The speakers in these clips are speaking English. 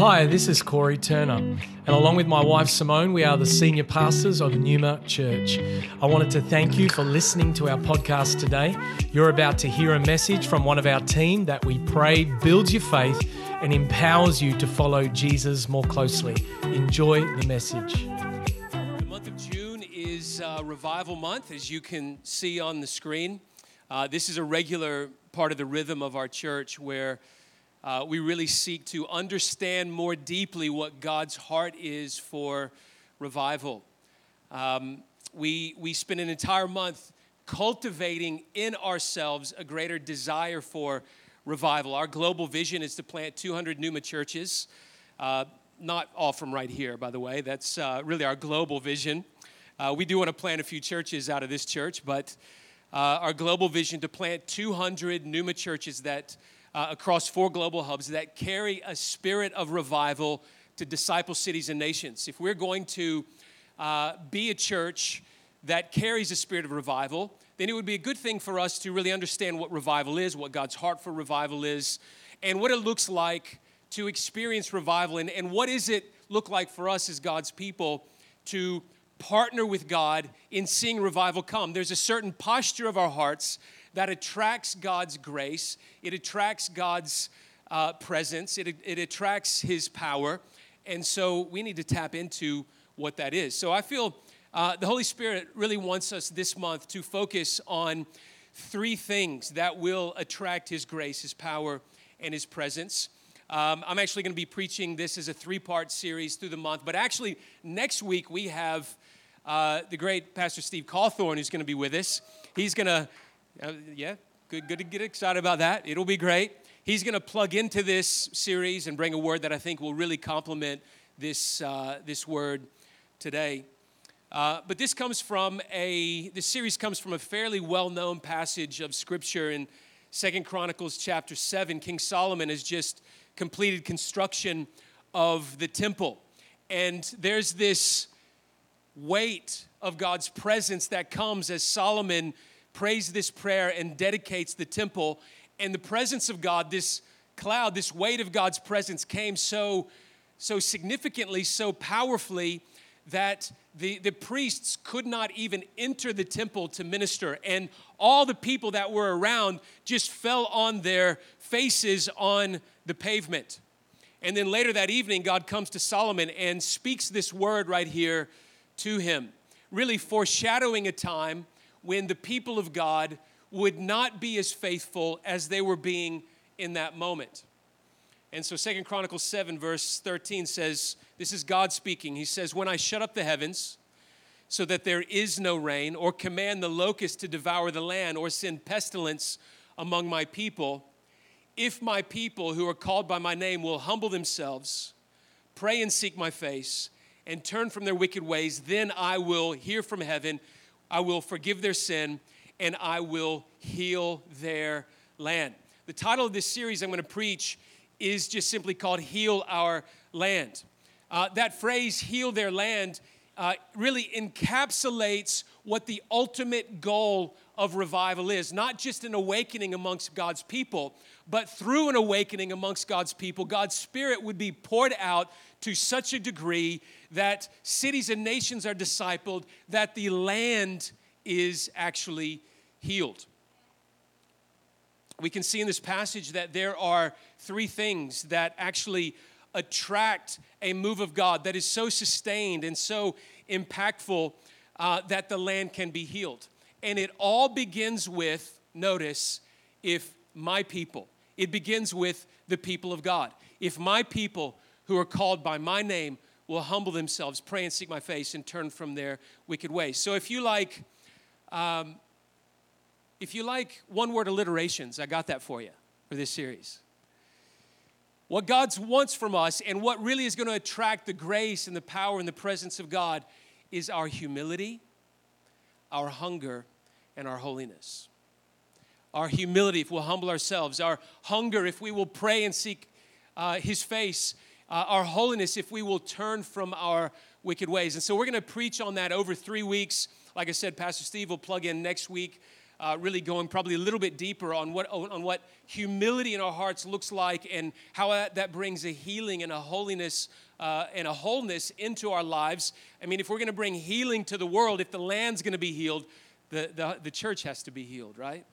Hi, this is Corey Turner, and along with my wife Simone, we are the senior pastors of Numa Church. I wanted to thank you for listening to our podcast today. You're about to hear a message from one of our team that we pray builds your faith and empowers you to follow Jesus more closely. Enjoy the message. The month of June is uh, Revival Month, as you can see on the screen. Uh, this is a regular part of the rhythm of our church where uh, we really seek to understand more deeply what God's heart is for revival. Um, we, we spend an entire month cultivating in ourselves a greater desire for revival. Our global vision is to plant 200 Numa churches. Uh, not all from right here, by the way. That's uh, really our global vision. Uh, we do want to plant a few churches out of this church, but uh, our global vision to plant 200 Numa churches that uh, across four global hubs that carry a spirit of revival to disciple cities and nations. If we're going to uh, be a church that carries a spirit of revival, then it would be a good thing for us to really understand what revival is, what God's heart for revival is, and what it looks like to experience revival, and, and what does it look like for us as God's people to partner with God in seeing revival come. There's a certain posture of our hearts that attracts God's grace, it attracts God's uh, presence, it, it attracts His power. And so we need to tap into what that is. So I feel uh, the Holy Spirit really wants us this month to focus on three things that will attract His grace, His power, and His presence. Um, I'm actually going to be preaching this as a three part series through the month, but actually, next week we have uh, the great Pastor Steve Cawthorn who's going to be with us. He's going to uh, yeah, good, good to get excited about that. It'll be great. He's going to plug into this series and bring a word that I think will really complement this, uh, this word today. Uh, but this comes from a, this series comes from a fairly well-known passage of scripture in Second Chronicles chapter 7. King Solomon has just completed construction of the temple. And there's this weight of God's presence that comes as Solomon prays this prayer and dedicates the temple. And the presence of God, this cloud, this weight of God's presence came so, so significantly, so powerfully that the, the priests could not even enter the temple to minister. And all the people that were around just fell on their faces on the pavement. And then later that evening, God comes to Solomon and speaks this word right here to him, really foreshadowing a time when the people of God would not be as faithful as they were being in that moment. And so Second Chronicles 7, verse 13 says, This is God speaking. He says, When I shut up the heavens so that there is no rain, or command the locust to devour the land, or send pestilence among my people, if my people who are called by my name will humble themselves, pray and seek my face, and turn from their wicked ways, then I will hear from heaven I will forgive their sin, and I will heal their land. The title of this series I'm going to preach is just simply called Heal Our Land. Uh, that phrase, heal their land, uh, really encapsulates what the ultimate goal of revival is not just an awakening amongst God's people, but through an awakening amongst God's people, God's Spirit would be poured out to such a degree that cities and nations are discipled, that the land is actually healed. We can see in this passage that there are three things that actually attract a move of God that is so sustained and so impactful uh, that the land can be healed. And it all begins with, notice, if my people, it begins with the people of God. If my people who are called by my name will humble themselves, pray and seek my face, and turn from their wicked ways. So if you like, um, if you like one word alliterations, I got that for you for this series. What God wants from us and what really is going to attract the grace and the power and the presence of God is our humility, our hunger, and our holiness. Our humility, if we'll humble ourselves, our hunger, if we will pray and seek uh, His face, uh, our holiness if we will turn from our wicked ways. And so we're going to preach on that over three weeks. Like I said, Pastor Steve will plug in next week uh, really going probably a little bit deeper on what, on what humility in our hearts looks like and how that, brings a healing and a holiness uh, and a wholeness into our lives. I mean, if we're going to bring healing to the world, if the land's going to be healed, the, the, the church has to be healed, right?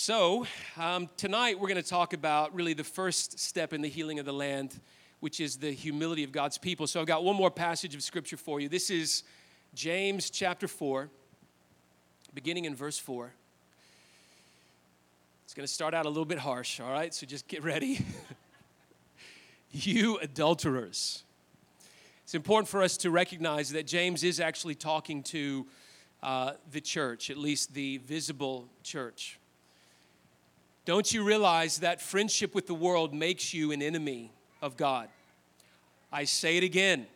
So, um, tonight we're going to talk about really the first step in the healing of the land, which is the humility of God's people. So, I've got one more passage of scripture for you. This is James chapter 4, beginning in verse 4. It's going to start out a little bit harsh, all right? So, just get ready. you adulterers. It's important for us to recognize that James is actually talking to uh, the church, at least the visible church. Don't you realize that friendship with the world makes you an enemy of God? I say it again.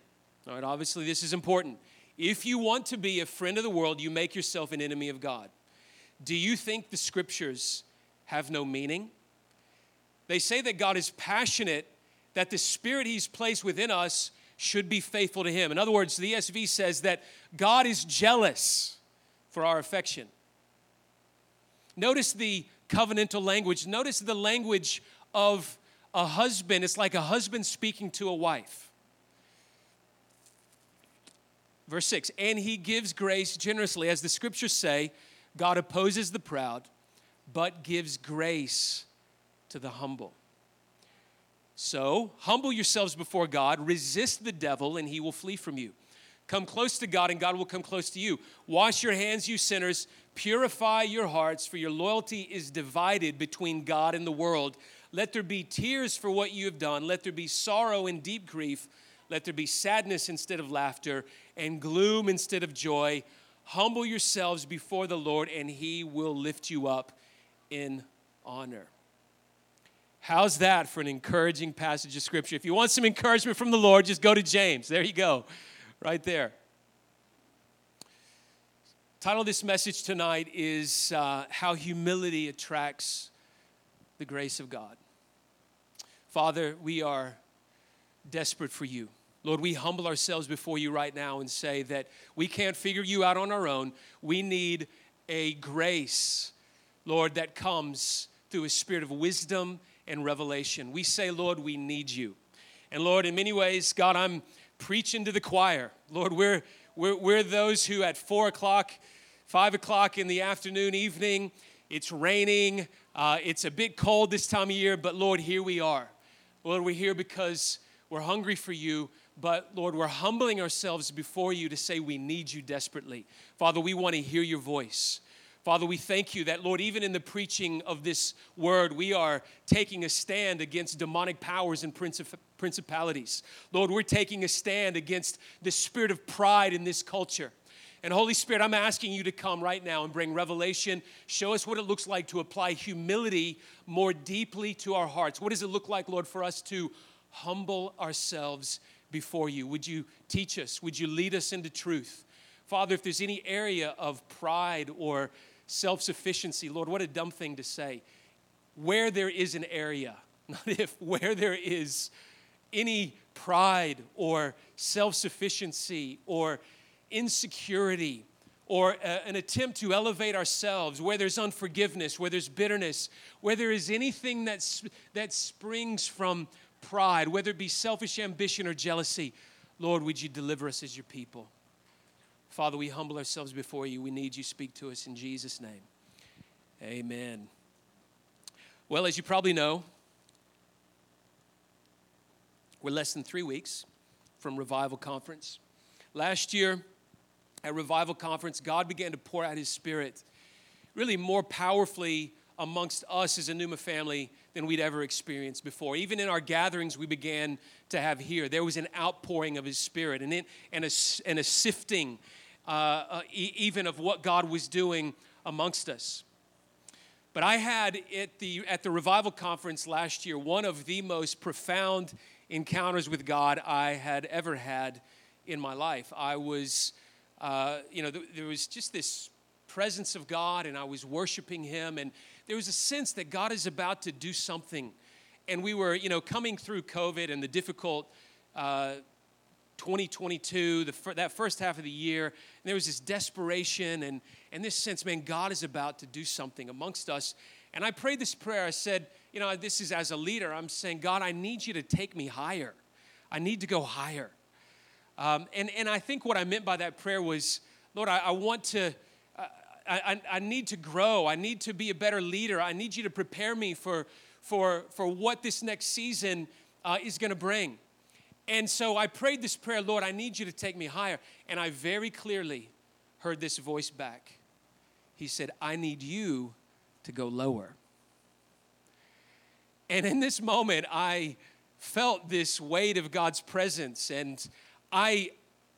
All right, obviously, this is important. If you want to be a friend of the world, you make yourself an enemy of God. Do you think the scriptures have no meaning? They say that God is passionate, that the spirit He's placed within us should be faithful to Him. In other words, the ESV says that God is jealous for our affection. Notice the covenantal language. Notice the language of a husband. It's like a husband speaking to a wife. Verse 6 And he gives grace generously. As the scriptures say, God opposes the proud, but gives grace to the humble. So, humble yourselves before God, resist the devil, and he will flee from you. Come close to God, and God will come close to you. Wash your hands, you sinners. Purify your hearts, for your loyalty is divided between God and the world. Let there be tears for what you have done. Let there be sorrow and deep grief. Let there be sadness instead of laughter and gloom instead of joy. Humble yourselves before the Lord, and he will lift you up in honor. How's that for an encouraging passage of scripture? If you want some encouragement from the Lord, just go to James. There you go, right there. Title of this message tonight is uh, How Humility Attracts the Grace of God. Father, we are desperate for you. Lord, we humble ourselves before you right now and say that we can't figure you out on our own. We need a grace, Lord, that comes through a spirit of wisdom and revelation. We say, Lord, we need you. And Lord, in many ways, God, I'm preaching to the choir. Lord, we're, we're, we're those who at four o'clock Five o'clock in the afternoon, evening, it's raining. Uh, it's a bit cold this time of year, but Lord, here we are. Lord, we're here because we're hungry for you, but Lord, we're humbling ourselves before you to say we need you desperately. Father, we want to hear your voice. Father, we thank you that, Lord, even in the preaching of this word, we are taking a stand against demonic powers and principalities. Lord, we're taking a stand against the spirit of pride in this culture. And Holy Spirit, I'm asking you to come right now and bring revelation. Show us what it looks like to apply humility more deeply to our hearts. What does it look like, Lord, for us to humble ourselves before you? Would you teach us? Would you lead us into truth? Father, if there's any area of pride or self sufficiency, Lord, what a dumb thing to say. Where there is an area, not if, where there is any pride or self sufficiency or insecurity or a, an attempt to elevate ourselves, where there's unforgiveness, where there's bitterness, where there is anything that's, that springs from pride, whether it be selfish ambition or jealousy, Lord, would you deliver us as your people? Father, we humble ourselves before you. We need you. Speak to us in Jesus' name. Amen. Well, as you probably know, we're less than three weeks from Revival Conference. Last year, at Revival Conference, God began to pour out His Spirit really more powerfully amongst us as a Numa family than we'd ever experienced before. Even in our gatherings we began to have here, there was an outpouring of His Spirit and, it, and, a, and a sifting uh, uh, e- even of what God was doing amongst us. But I had at the, at the Revival Conference last year one of the most profound encounters with God I had ever had in my life. I was uh, you know, th- there was just this presence of God, and I was worshiping Him, and there was a sense that God is about to do something. And we were, you know, coming through COVID and the difficult uh, 2022, the, that first half of the year, and there was this desperation and, and this sense, man, God is about to do something amongst us. And I prayed this prayer. I said, you know, this is as a leader, I'm saying, God, I need you to take me higher. I need to go higher. Um, and, and I think what I meant by that prayer was, Lord, I, I want to, uh, I, I, need to grow. I need to be a better leader. I need you to prepare me for, for, for what this next season uh, is going to bring. And so I prayed this prayer, Lord, I need you to take me higher. And I very clearly heard this voice back. He said, I need you to go lower. And in this moment, I felt this weight of God's presence. And I,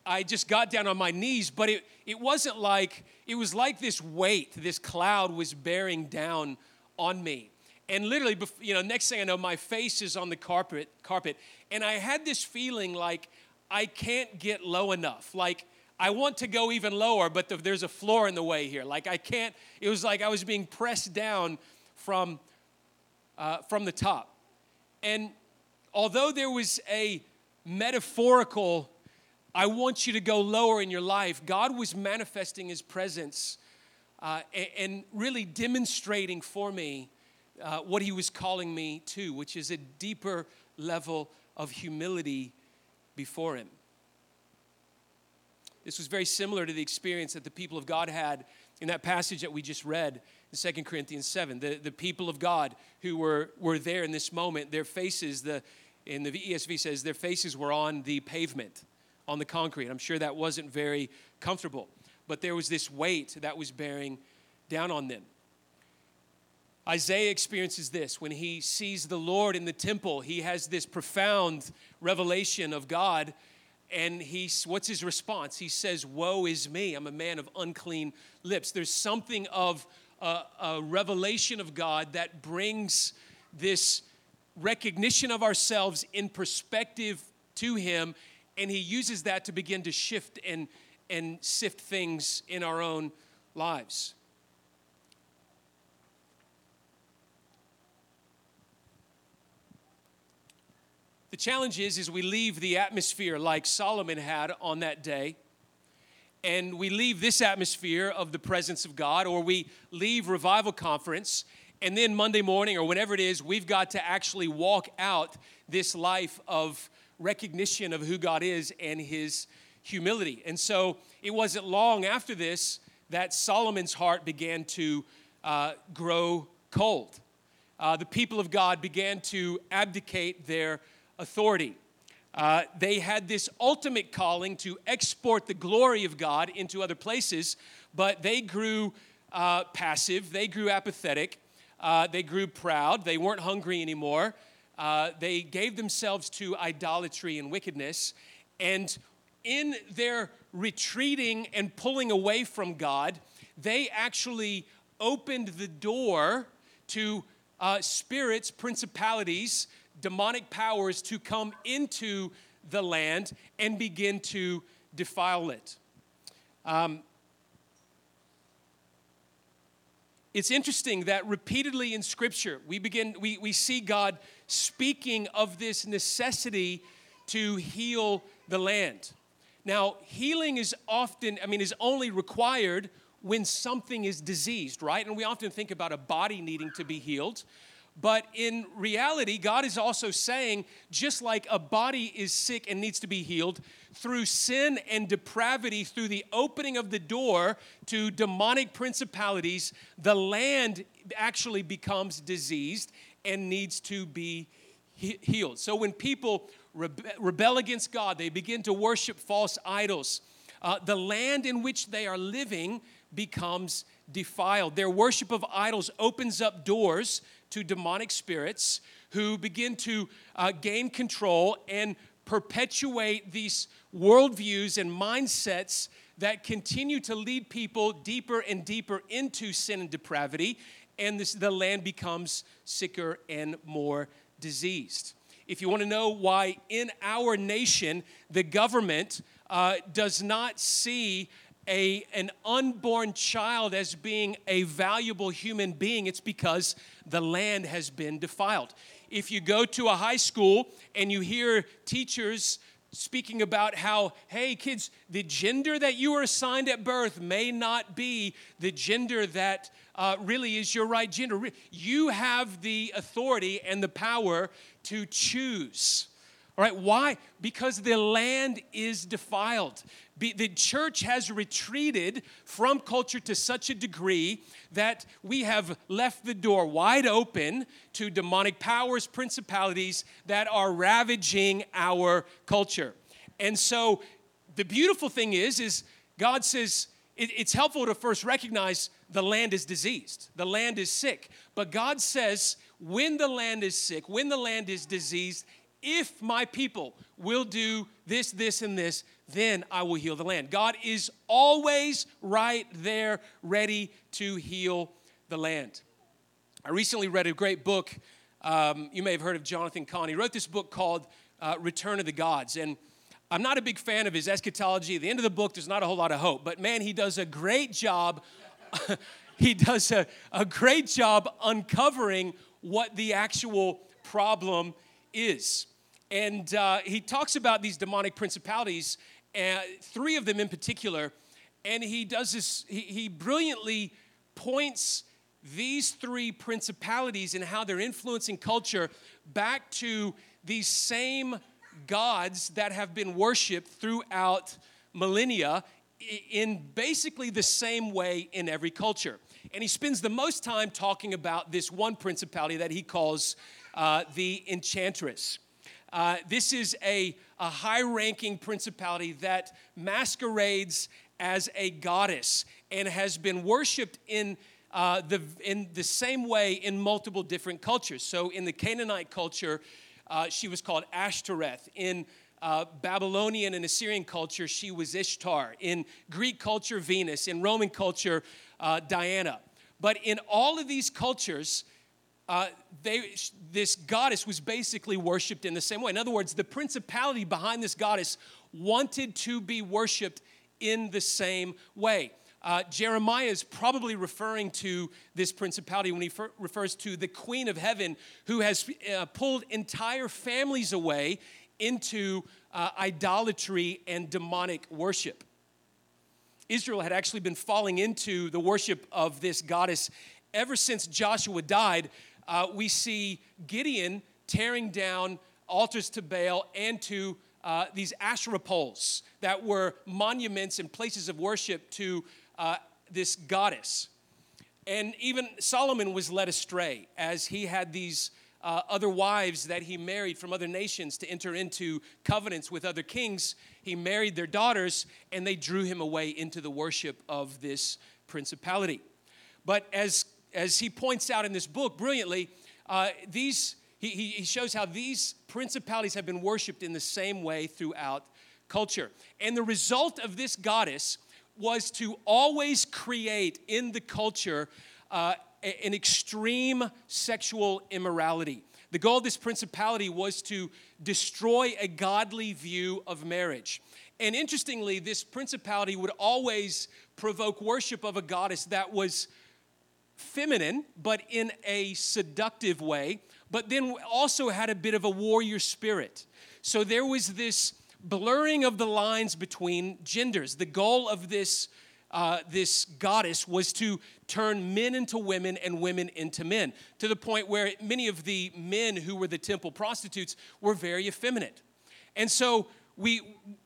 I just got down on my knees, but it, it wasn't like, it was like this weight, this cloud was bearing down on me. And literally, you know, next thing I know, my face is on the carpet, carpet, and I had this feeling like I can't get low enough. Like I want to go even lower, but the, there's a floor in the way here. Like I can't. It was like I was being pressed down from uh, from the top. And although there was a metaphorical, I want you to go lower in your life, God was manifesting His presence uh, and, and really demonstrating for me uh, what he was calling me to, which is a deeper level of humility before him. This was very similar to the experience that the people of God had in that passage that we just read in 2 Corinthians 7. The, the people of God who were, were there in this moment, their faces, the, in the ESV says, their faces were on the pavement, on the concrete. I'm sure that wasn't very comfortable, but there was this weight that was bearing down on them. Isaiah experiences this when he sees the Lord in the temple. He has this profound revelation of God. And he's, what's his response? He says, Woe is me, I'm a man of unclean lips. There's something of a, a revelation of God that brings this recognition of ourselves in perspective to him. And he uses that to begin to shift and, and sift things in our own lives. The challenge is, is we leave the atmosphere like Solomon had on that day, and we leave this atmosphere of the presence of God, or we leave revival conference, and then Monday morning or whenever it is, we've got to actually walk out this life of recognition of who God is and his humility. And so it wasn't long after this that Solomon's heart began to uh, grow cold. Uh, the people of God began to abdicate their authority. Uh, they had this ultimate calling to export the glory of God into other places, but they grew uh, passive, they grew apathetic, uh, they grew proud, they weren't hungry anymore. Uh, they gave themselves to idolatry and wickedness. And in their retreating and pulling away from God, they actually opened the door to uh, spirits, principalities, demonic powers to come into the land and begin to defile it. Um, it's interesting that repeatedly in scripture we begin we, we see god speaking of this necessity to heal the land. Now healing is often i mean is only required when something is diseased right? And we often think about a body needing to be healed but in reality, God is also saying just like a body is sick and needs to be healed, through sin and depravity, through the opening of the door to demonic principalities, the land actually becomes diseased and needs to be healed. So when people rebel against God, they begin to worship false idols. Uh, the land in which they are living becomes defiled. Their worship of idols opens up doors to demonic spirits who begin to uh, gain control and perpetuate these worldviews and mindsets that continue to lead people deeper and deeper into sin and depravity, and this, the land becomes sicker and more diseased. If you want to know why in our nation the government uh, does not see a, an unborn child as being a valuable human being, it's because the land has been defiled. If you go to a high school and you hear teachers speaking about how, hey, kids, the gender that you were assigned at birth may not be the gender that uh, really is your right gender. You have the authority and the power to choose. All right, why? Because the land is defiled. Be, the church has retreated from culture to such a degree that we have left the door wide open to demonic powers, principalities that are ravaging our culture. And so the beautiful thing is, is God says it, it's helpful to first recognize the land is diseased, the land is sick. But God says when the land is sick, when the land is diseased, if my people will do this, this, and this, then I will heal the land. God is always right there, ready to heal the land. I recently read a great book. Um, you may have heard of Jonathan Cahn. He wrote this book called uh, Return of the Gods. And I'm not a big fan of his eschatology. At the end of the book, there's not a whole lot of hope. But man, he does a great job. he does a, a great job uncovering what the actual problem is. And uh, he talks about these demonic principalities, uh, three of them in particular. And he does this, he, he brilliantly points these three principalities and how they're influencing culture back to these same gods that have been worshiped throughout millennia in basically the same way in every culture. And he spends the most time talking about this one principality that he calls uh, the enchantress. Uh, this is a, a high ranking principality that masquerades as a goddess and has been worshiped in, uh, the, in the same way in multiple different cultures. So, in the Canaanite culture, uh, she was called Ashtoreth. In uh, Babylonian and Assyrian culture, she was Ishtar. In Greek culture, Venus. In Roman culture, uh, Diana. But in all of these cultures, uh, they, this goddess was basically worshiped in the same way. In other words, the principality behind this goddess wanted to be worshiped in the same way. Uh, Jeremiah is probably referring to this principality when he fer- refers to the queen of heaven who has uh, pulled entire families away into uh, idolatry and demonic worship. Israel had actually been falling into the worship of this goddess ever since Joshua died uh, we see Gideon tearing down altars to Baal and to uh, these Asherah poles that were monuments and places of worship to uh, this goddess. And even Solomon was led astray as he had these uh, other wives that he married from other nations to enter into covenants with other kings. He married their daughters and they drew him away into the worship of this principality. But as as he points out in this book brilliantly, uh, these, he, he shows how these principalities have been worshiped in the same way throughout culture. And the result of this goddess was to always create in the culture uh, an extreme sexual immorality. The goal of this principality was to destroy a godly view of marriage. And interestingly, this principality would always provoke worship of a goddess that was feminine, but in a seductive way, but then also had a bit of a warrior spirit. So there was this blurring of the lines between genders. The goal of this, uh, this goddess was to turn men into women and women into men, to the point where many of the men who were the temple prostitutes were very effeminate. And so, we,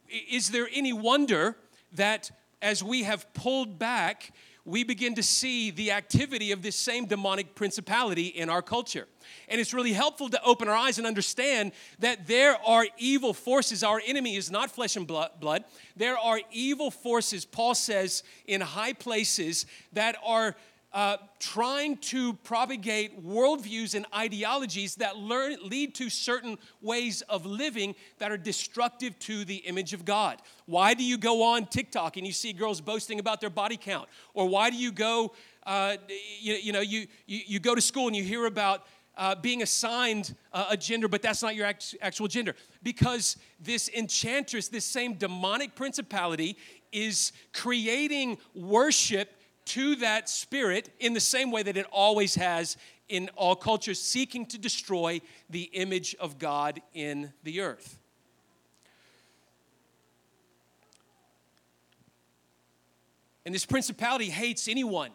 is there any wonder that as we have pulled back we begin to see the activity of this same demonic principality in our culture. And it's really helpful to open our eyes and understand that there are evil forces. Our enemy is not flesh and blood. There are evil forces, Paul says, in high places that are uh, trying to propagate worldviews and ideologies that learn, lead to certain ways of living that are destructive to the image of God. Why do you go on TikTok and you see girls boasting about their body count? Or why do you go, uh, you, you, know, you, you, you, go to school and you hear about uh, being assigned a gender, but that's not your act- actual gender? Because this enchantress, this same demonic principality, is creating worship to that spirit in the same way that it always has in all cultures, seeking to destroy the image of God in the earth. And this principality hates anyone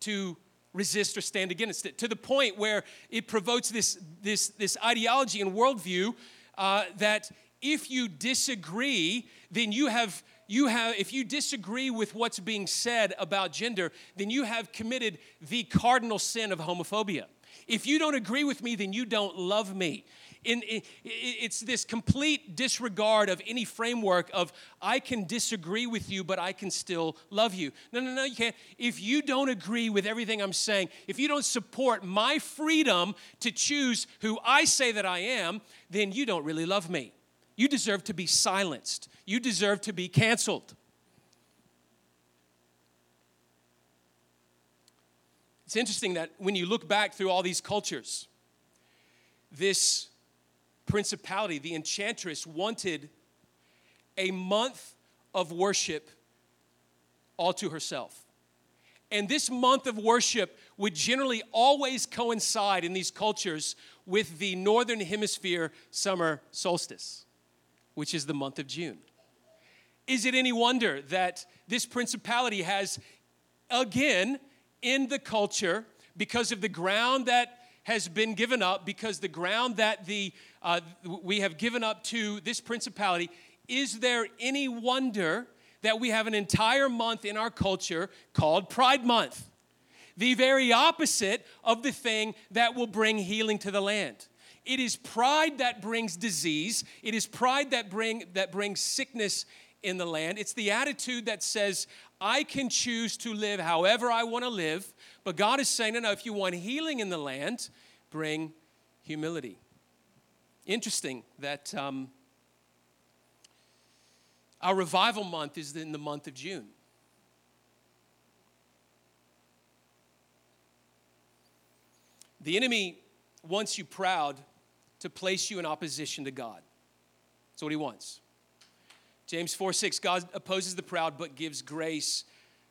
to resist or stand against it to the point where it provokes this, this, this ideology and worldview uh, that if you disagree, then you have you have if you disagree with what's being said about gender, then you have committed the cardinal sin of homophobia. If you don't agree with me, then you don't love me. In, in, it's this complete disregard of any framework of I can disagree with you, but I can still love you. No, no, no, you can't. If you don't agree with everything I'm saying, if you don't support my freedom to choose who I say that I am, then you don't really love me. You deserve to be silenced. You deserve to be canceled. It's interesting that when you look back through all these cultures, this principality, the enchantress, wanted a month of worship all to herself. And this month of worship would generally always coincide in these cultures with the northern hemisphere summer solstice which is the month of June. Is it any wonder that this principality has, again, in the culture, because of the ground that has been given up, because the ground that the, uh, we have given up to this principality, is there any wonder that we have an entire month in our culture called Pride Month? The very opposite of the thing that will bring healing to the land. It is pride that brings disease. It is pride that, bring, that brings sickness in the land. It's the attitude that says, I can choose to live however I want to live. But God is saying, no, no, if you want healing in the land, bring humility. Interesting that um, our revival month is in the month of June. The enemy wants you proud to place you in opposition to God. That's what he wants. James 4 6, God opposes the proud but gives grace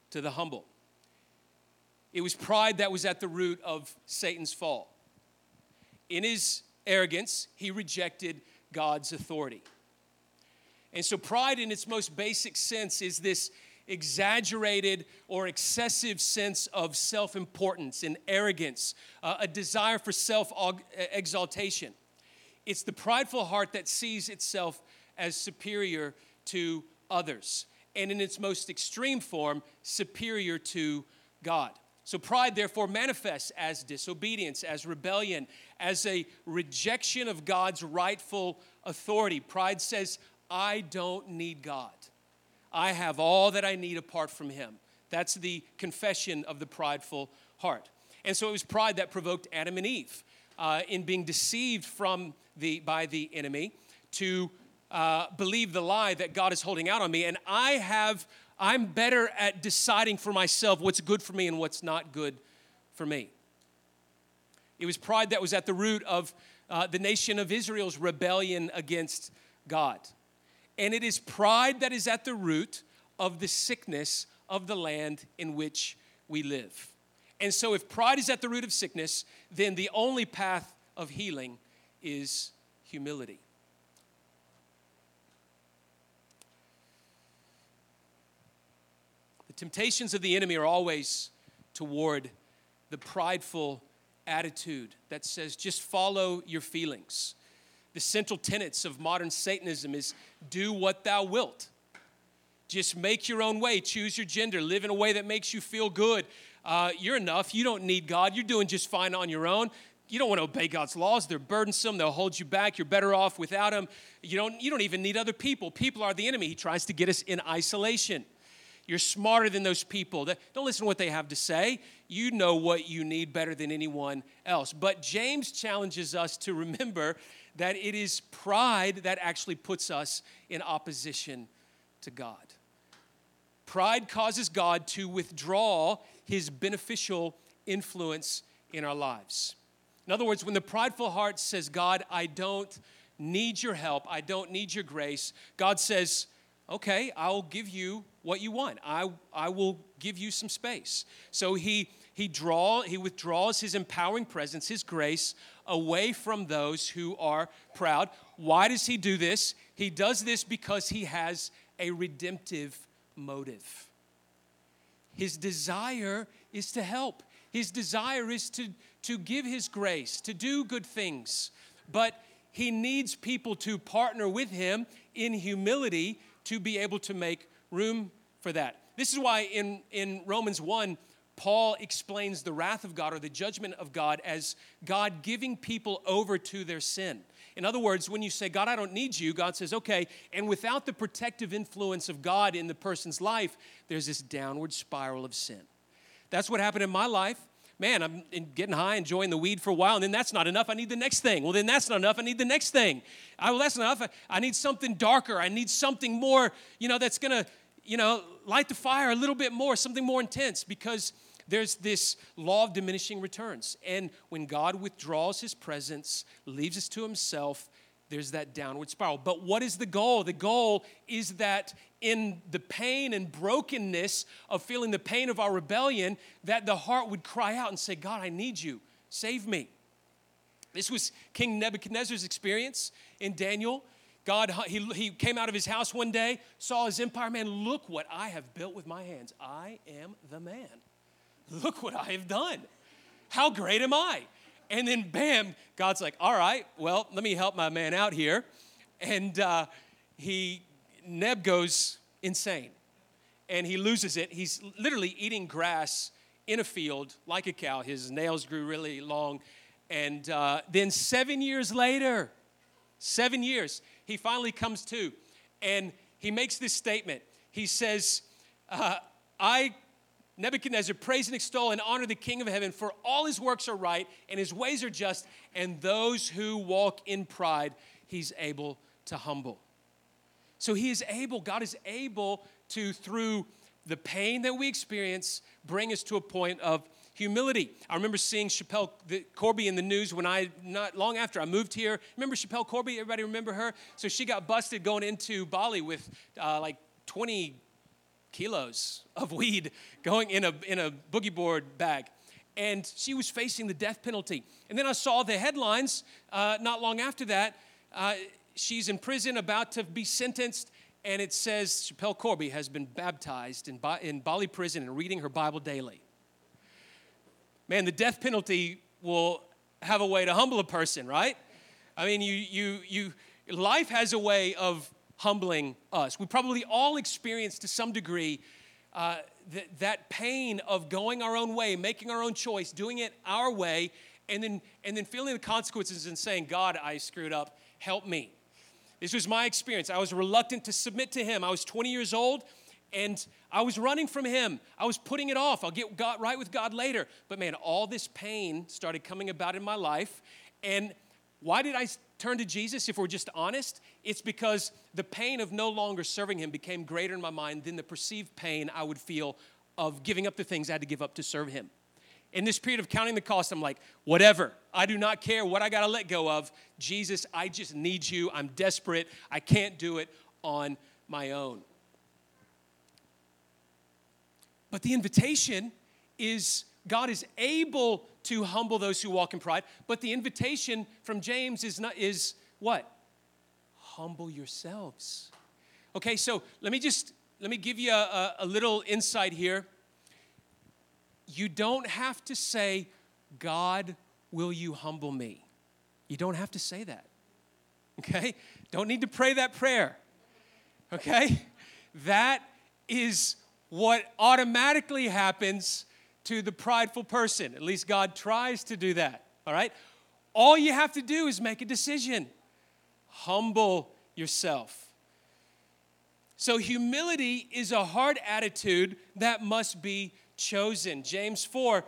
to the humble. It was pride that was at the root of Satan's fall. In his arrogance, he rejected God's authority. And so, pride, in its most basic sense, is this exaggerated or excessive sense of self importance and arrogance, uh, a desire for self exaltation. It's the prideful heart that sees itself as superior to others, and in its most extreme form, superior to God. So, pride therefore manifests as disobedience, as rebellion, as a rejection of God's rightful authority. Pride says, I don't need God. I have all that I need apart from Him. That's the confession of the prideful heart. And so it was pride that provoked Adam and Eve uh, in being deceived from the, by the enemy to uh, believe the lie that God is holding out on me. And I have, I'm better at deciding for myself what's good for me and what's not good for me. It was pride that was at the root of uh, the nation of Israel's rebellion against God. And it is pride that is at the root of the sickness of the land in which we live. And so, if pride is at the root of sickness, then the only path of healing is humility. The temptations of the enemy are always toward the prideful attitude that says just follow your feelings. The central tenets of modern Satanism is do what thou wilt. Just make your own way, choose your gender, live in a way that makes you feel good. Uh, you're enough. You don't need God. You're doing just fine on your own you don't want to obey God's laws. They're burdensome. They'll hold you back. You're better off without them. You don't, you don't even need other people. People are the enemy. He tries to get us in isolation. You're smarter than those people. Don't listen to what they have to say. You know what you need better than anyone else. But James challenges us to remember that it is pride that actually puts us in opposition to God. Pride causes God to withdraw his beneficial influence in our lives. In other words, when the prideful heart says, God, I don't need your help, I don't need your grace, God says, okay, I'll give you what you want. I, I will give you some space. So he, he, draw, he withdraws his empowering presence, his grace, away from those who are proud. Why does he do this? He does this because he has a redemptive motive. His desire is to help. His desire is to, to give his grace, to do good things. But he needs people to partner with him in humility to be able to make room for that. This is why in, in Romans 1, Paul explains the wrath of God or the judgment of God as God giving people over to their sin. In other words, when you say, God, I don't need you, God says, okay. And without the protective influence of God in the person's life, there's this downward spiral of sin. That's what happened in my life. Man, I'm getting high, enjoying the weed for a while, and then that's not enough. I need the next thing. Well, then that's not enough. I need the next thing. I, well, that's not enough. I need something darker. I need something more, you know, that's going to, you know, light the fire a little bit more, something more intense, because there's this law of diminishing returns. And when God withdraws his presence, leaves us to himself, there's that downward spiral. But what is the goal? The goal is that in the pain and brokenness of feeling the pain of our rebellion, that the heart would cry out and say, God, I need you. Save me. This was King Nebuchadnezzar's experience in Daniel. God, he, he came out of his house one day, saw his empire. Man, look what I have built with my hands. I am the man. Look what I have done. How great am I? And then, bam, God's like, all right, well, let me help my man out here. And uh, he, Neb goes insane and he loses it. He's literally eating grass in a field like a cow. His nails grew really long. And uh, then, seven years later, seven years, he finally comes to and he makes this statement. He says, uh, I Nebuchadnezzar praise and extol and honor the King of heaven, for all his works are right and his ways are just, and those who walk in pride, he's able to humble. So he is able, God is able to, through the pain that we experience, bring us to a point of humility. I remember seeing Schapelle Corby in the news when I, not long after I moved here. Remember Schapelle Corby? Everybody remember her? So she got busted going into Bali with uh, like 20 kilos of weed going in a, in a boogie board bag. And she was facing the death penalty. And then I saw the headlines uh, not long after that. Uh, she's in prison, about to be sentenced, and it says Schapelle Corby has been baptized in, ba- in Bali prison and reading her Bible daily. Man, the death penalty will have a way to humble a person, right? I mean, you, you, you, life has a way of humbling us. We probably all experience to some degree uh, th- that pain of going our own way, making our own choice, doing it our way, and then, and then feeling the consequences and saying, God, I screwed up, help me. This was my experience. I was reluctant to submit to Him. I was 20 years old and I was running from Him. I was putting it off. I'll get God, right with God later. But man, all this pain started coming about in my life. And why did I turn to Jesus, if we're just honest, it's because the pain of no longer serving Him became greater in my mind than the perceived pain I would feel of giving up the things I had to give up to serve Him. In this period of counting the cost, I'm like, whatever. I do not care what I got to let go of. Jesus, I just need you. I'm desperate. I can't do it on my own. But the invitation is God is able to humble those who walk in pride. But the invitation from James is not is what? Humble yourselves. Okay, so let me just let me give you a, a little insight here. You don't have to say, God, will you humble me? You don't have to say that. Okay? Don't need to pray that prayer. Okay? That is what automatically happens to the prideful person. At least God tries to do that, all right? All you have to do is make a decision. Humble yourself. So, humility is a hard attitude that must be chosen. James 4,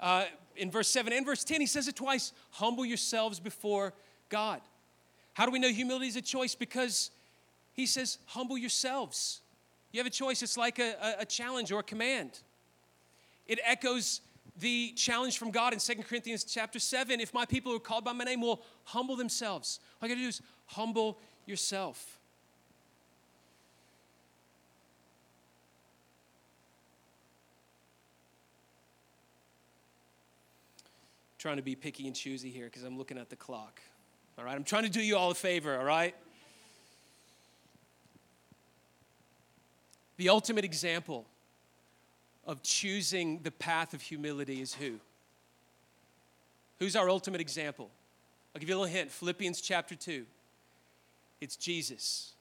uh, in verse 7 and verse 10, he says it twice humble yourselves before God. How do we know humility is a choice? Because he says, humble yourselves. You have a choice, it's like a, a, a challenge or a command. It echoes the challenge from God in 2 Corinthians chapter 7. If my people who are called by my name will humble themselves, all you gotta do is humble yourself. trying to be picky and choosy here because I'm looking at the clock. All right, I'm trying to do you all a favor, all right? The ultimate example of choosing the path of humility is who? Who's our ultimate example? I'll give you a little hint Philippians chapter 2. It's Jesus.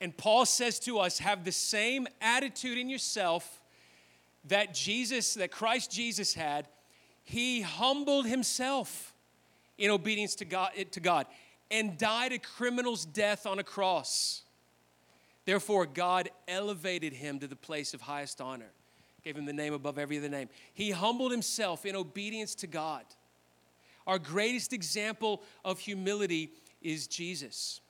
And Paul says to us, have the same attitude in yourself that Jesus, that Christ Jesus had. He humbled himself in obedience to God, to God and died a criminal's death on a cross. Therefore, God elevated him to the place of highest honor, gave him the name above every other name. He humbled himself in obedience to God. Our greatest example of humility is Jesus.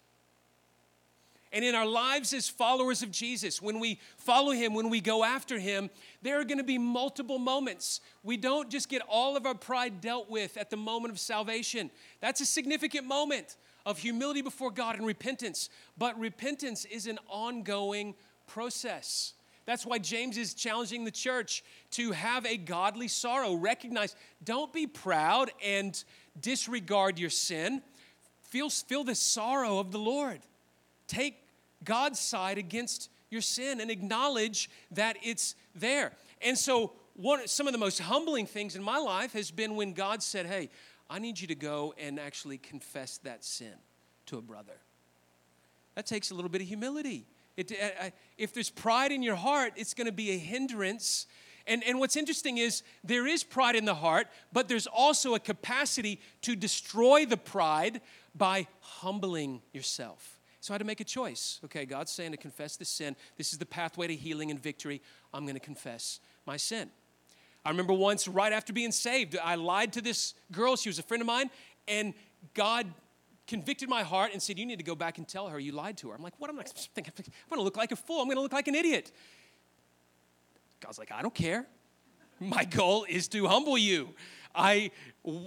And in our lives as followers of Jesus, when we follow him, when we go after him, there are going to be multiple moments. We don't just get all of our pride dealt with at the moment of salvation. That's a significant moment of humility before God and repentance. But repentance is an ongoing process. That's why James is challenging the church to have a godly sorrow. Recognize, don't be proud and disregard your sin. Feel, feel the sorrow of the Lord. Take God's side against your sin and acknowledge that it's there. And so, one, some of the most humbling things in my life has been when God said, Hey, I need you to go and actually confess that sin to a brother. That takes a little bit of humility. It, if there's pride in your heart, it's going to be a hindrance. And, and what's interesting is there is pride in the heart, but there's also a capacity to destroy the pride by humbling yourself. So I had to make a choice. Okay, God's saying to confess this sin. This is the pathway to healing and victory. I'm going to confess my sin. I remember once, right after being saved, I lied to this girl. She was a friend of mine, and God convicted my heart and said, You need to go back and tell her you lied to her. I'm like, What am I thinking? I'm going to look like a fool. I'm going to look like an idiot. God's like, I don't care. My goal is to humble you. I,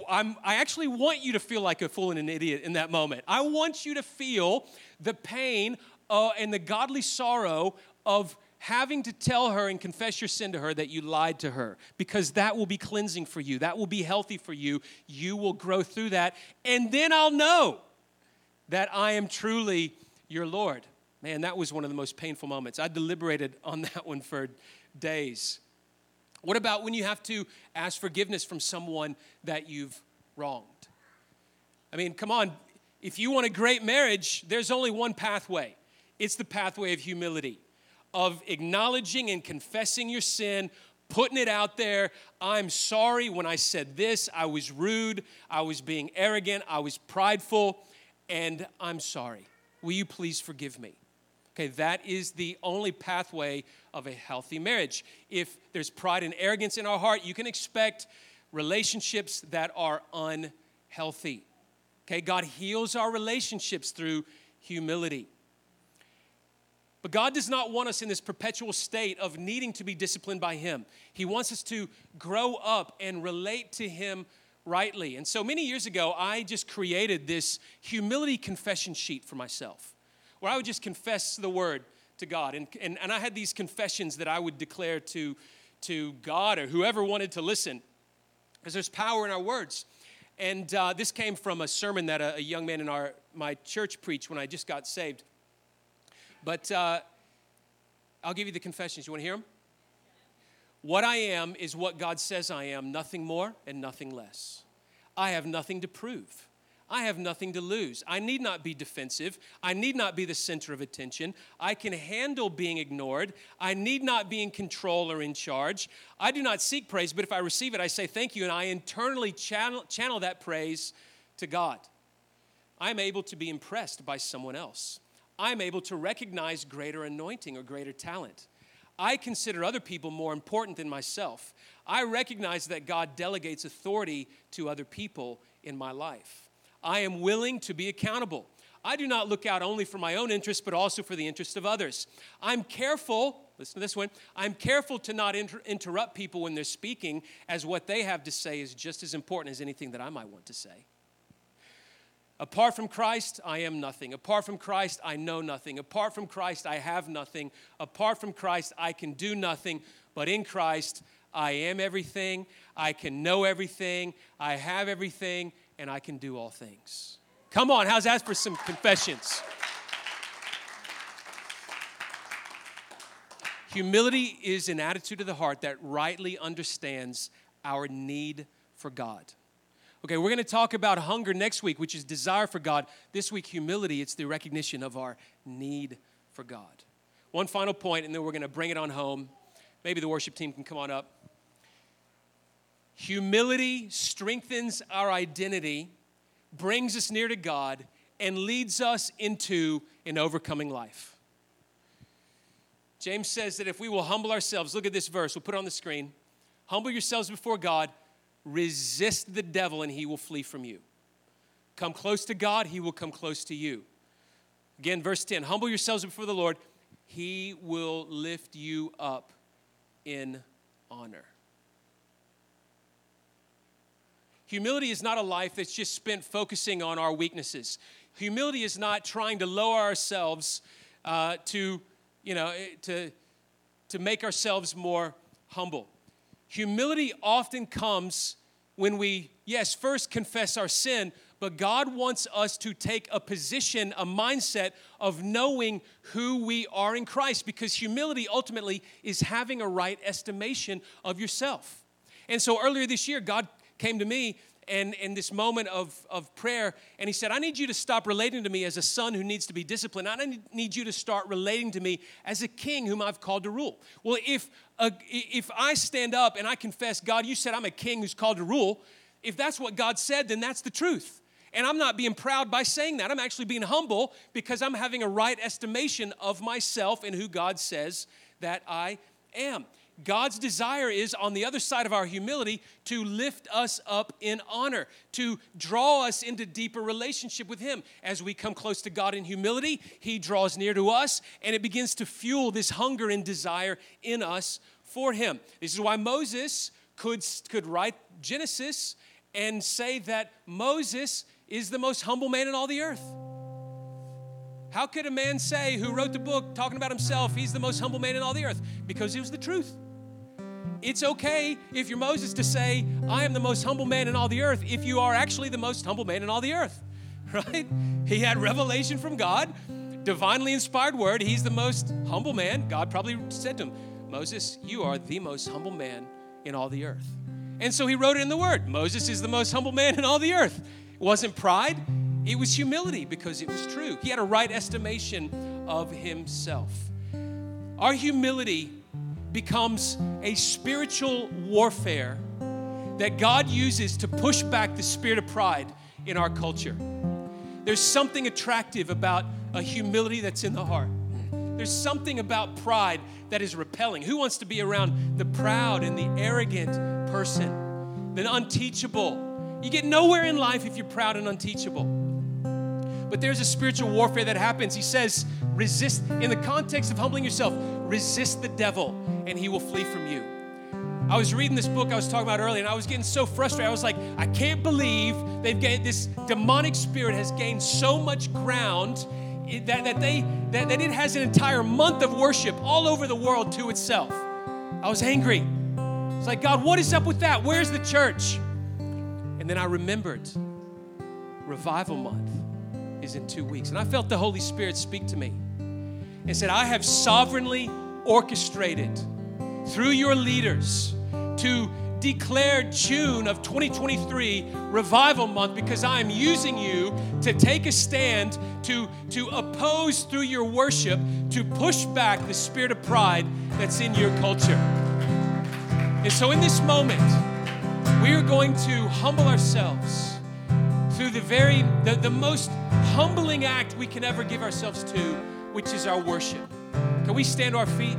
I'm, I actually want you to feel like a fool and an idiot in that moment. I want you to feel the pain uh, and the godly sorrow of having to tell her and confess your sin to her that you lied to her because that will be cleansing for you. That will be healthy for you. You will grow through that. And then I'll know that I am truly your Lord. Man, that was one of the most painful moments. I deliberated on that one for days. What about when you have to ask forgiveness from someone that you've wronged? I mean, come on, if you want a great marriage, there's only one pathway it's the pathway of humility, of acknowledging and confessing your sin, putting it out there. I'm sorry when I said this, I was rude, I was being arrogant, I was prideful, and I'm sorry. Will you please forgive me? Okay, that is the only pathway of a healthy marriage. If there's pride and arrogance in our heart, you can expect relationships that are unhealthy. Okay, God heals our relationships through humility. But God does not want us in this perpetual state of needing to be disciplined by Him. He wants us to grow up and relate to Him rightly. And so many years ago, I just created this humility confession sheet for myself where I would just confess the word to God. And, and, and I had these confessions that I would declare to, to God or whoever wanted to listen because there's power in our words. And uh, this came from a sermon that a, a, young man in our, my church preached when I just got saved. But uh, I'll give you the confessions. You want to hear them? What I am is what God says I am, nothing more and nothing less. I have nothing to prove. I have nothing to lose. I need not be defensive. I need not be the center of attention. I can handle being ignored. I need not be in control or in charge. I do not seek praise, but if I receive it, I say thank you, and I internally channel, channel that praise to God. I'm able to be impressed by someone else. I'm able to recognize greater anointing or greater talent. I consider other people more important than myself. I recognize that God delegates authority to other people in my life. I am willing to be accountable. I do not look out only for my own interest, but also for the interest of others. I'm careful, listen to this one, I'm careful to not inter- interrupt people when they're speaking, as what they have to say is just as important as anything that I might want to say. Apart from Christ, I am nothing. Apart from Christ, I know nothing. Apart from Christ, I have nothing. Apart from Christ, I can do nothing. But in Christ, I am everything. I can know everything. I have everything and I can do all things. Come on, how's that for some confessions? Humility is an attitude of the heart that rightly understands our need for God. Okay, we're going to talk about hunger next week, which is desire for God. This week, humility, it's the recognition of our need for God. One final point, and then we're going to bring it on home. Maybe the worship team can come on up. Humility strengthens our identity, brings us near to God, and leads us into an overcoming life. James says that if we will humble ourselves, look at this verse, we'll put it on the screen. Humble yourselves before God, resist the devil, and he will flee from you. Come close to God, he will come close to you. Again, verse 10 Humble yourselves before the Lord, he will lift you up in honor. Humility is not a life that's just spent focusing on our weaknesses. Humility is not trying to lower ourselves uh, to you know, eh, to, to make ourselves more humble. Humility often comes when we, yes, first confess our sin, but God wants us to take a position, a mindset of knowing who we are in Christ because humility ultimately is having a right estimation of yourself. And so earlier this year, God came to me and in this moment of, of prayer, and he said, I need you to stop relating to me as a son who needs to be disciplined. I need you to start relating to me as a king whom I've called to rule. Well, if, a, if I stand up and I confess, God, you said I'm a king who's called to rule, if that's what God said, then that's the truth. And I'm not being proud by saying that. I'm actually being humble because I'm having a right estimation of myself and who God says that I am. God's desire is on the other side of our humility to lift us up in honor, to draw us into deeper relationship with Him. As we come close to God in humility, He draws near to us, and it begins to fuel this hunger and desire in us for Him. This is why Moses could, could write Genesis and say that Moses is the most humble man in all the earth. How could a man say who wrote the book talking about himself, he's the most humble man in all the earth? Because it was the truth. It's okay if you're Moses to say, I am the most humble man in all the earth, if you are actually the most humble man in all the earth, right? He had revelation from God, divinely inspired word. He's the most humble man. God probably said to him, Moses, you are the most humble man in all the earth. And so he wrote it in the word Moses is the most humble man in all the earth. It wasn't pride, it was humility because it was true. He had a right estimation of himself. Our humility becomes a spiritual warfare that God uses to push back the spirit of pride in our culture. There's something attractive about a humility that's in the heart. There's something about pride that is repelling. Who wants to be around the proud and the arrogant person, the unteachable? You get nowhere in life if you're proud and unteachable. But there's a spiritual warfare that happens. He says, resist, in the context of humbling yourself, resist the devil and he will flee from you. I was reading this book I was talking about earlier, and I was getting so frustrated. I was like, I can't believe they've gained this demonic spirit has gained so much ground that, that they that, that it has an entire month of worship all over the world to itself. I was angry. It's like, God, what is up with that? Where's the church? And then I remembered revival month is in two weeks. And I felt the Holy Spirit speak to me and said, I have sovereignly orchestrated through your leaders to declare June of 2023 revival month because I am using you to take a stand to, to oppose through your worship to push back the spirit of pride that's in your culture. And so in this moment, we are going to humble ourselves through the very the, the most humbling act we can ever give ourselves to, which is our worship. Can we stand our feet?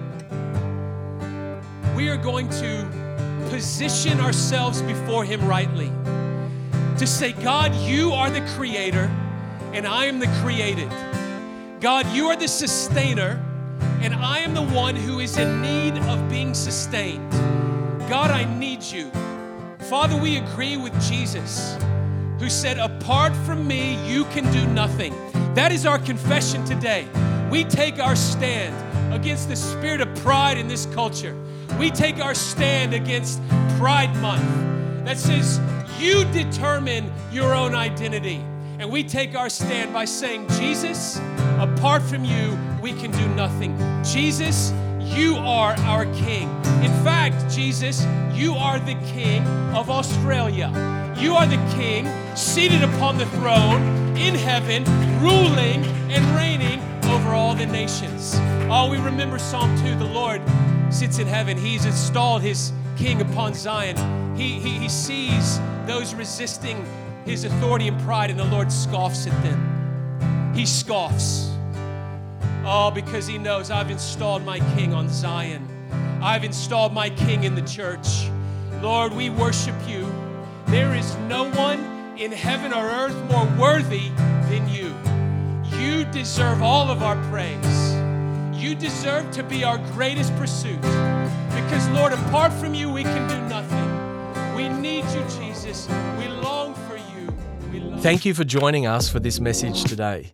We are going to position ourselves before Him rightly. To say, God, you are the creator, and I am the created. God, you are the sustainer, and I am the one who is in need of being sustained. God, I need you. Father, we agree with Jesus, who said, Apart from me, you can do nothing. That is our confession today. We take our stand against the spirit of pride in this culture. We take our stand against Pride Month that says you determine your own identity. And we take our stand by saying, Jesus, apart from you, we can do nothing. Jesus, You are our King. In fact, Jesus, you are the King of Australia. You are the King seated upon the throne in heaven, ruling and reigning over all the nations. Oh, we remember Psalm 2 the Lord sits in heaven. He's installed his king upon Zion. He, he, he sees those resisting his authority and pride, and the Lord scoffs at them. He scoffs. Oh, because he knows I've installed my king on Zion. I've installed my king in the church. Lord, we worship you. There is no one in heaven or earth more worthy than you. You deserve all of our praise. You deserve to be our greatest pursuit. Because, Lord, apart from you, we can do nothing. We need you, Jesus. We long for you. Thank you for joining us for this message today.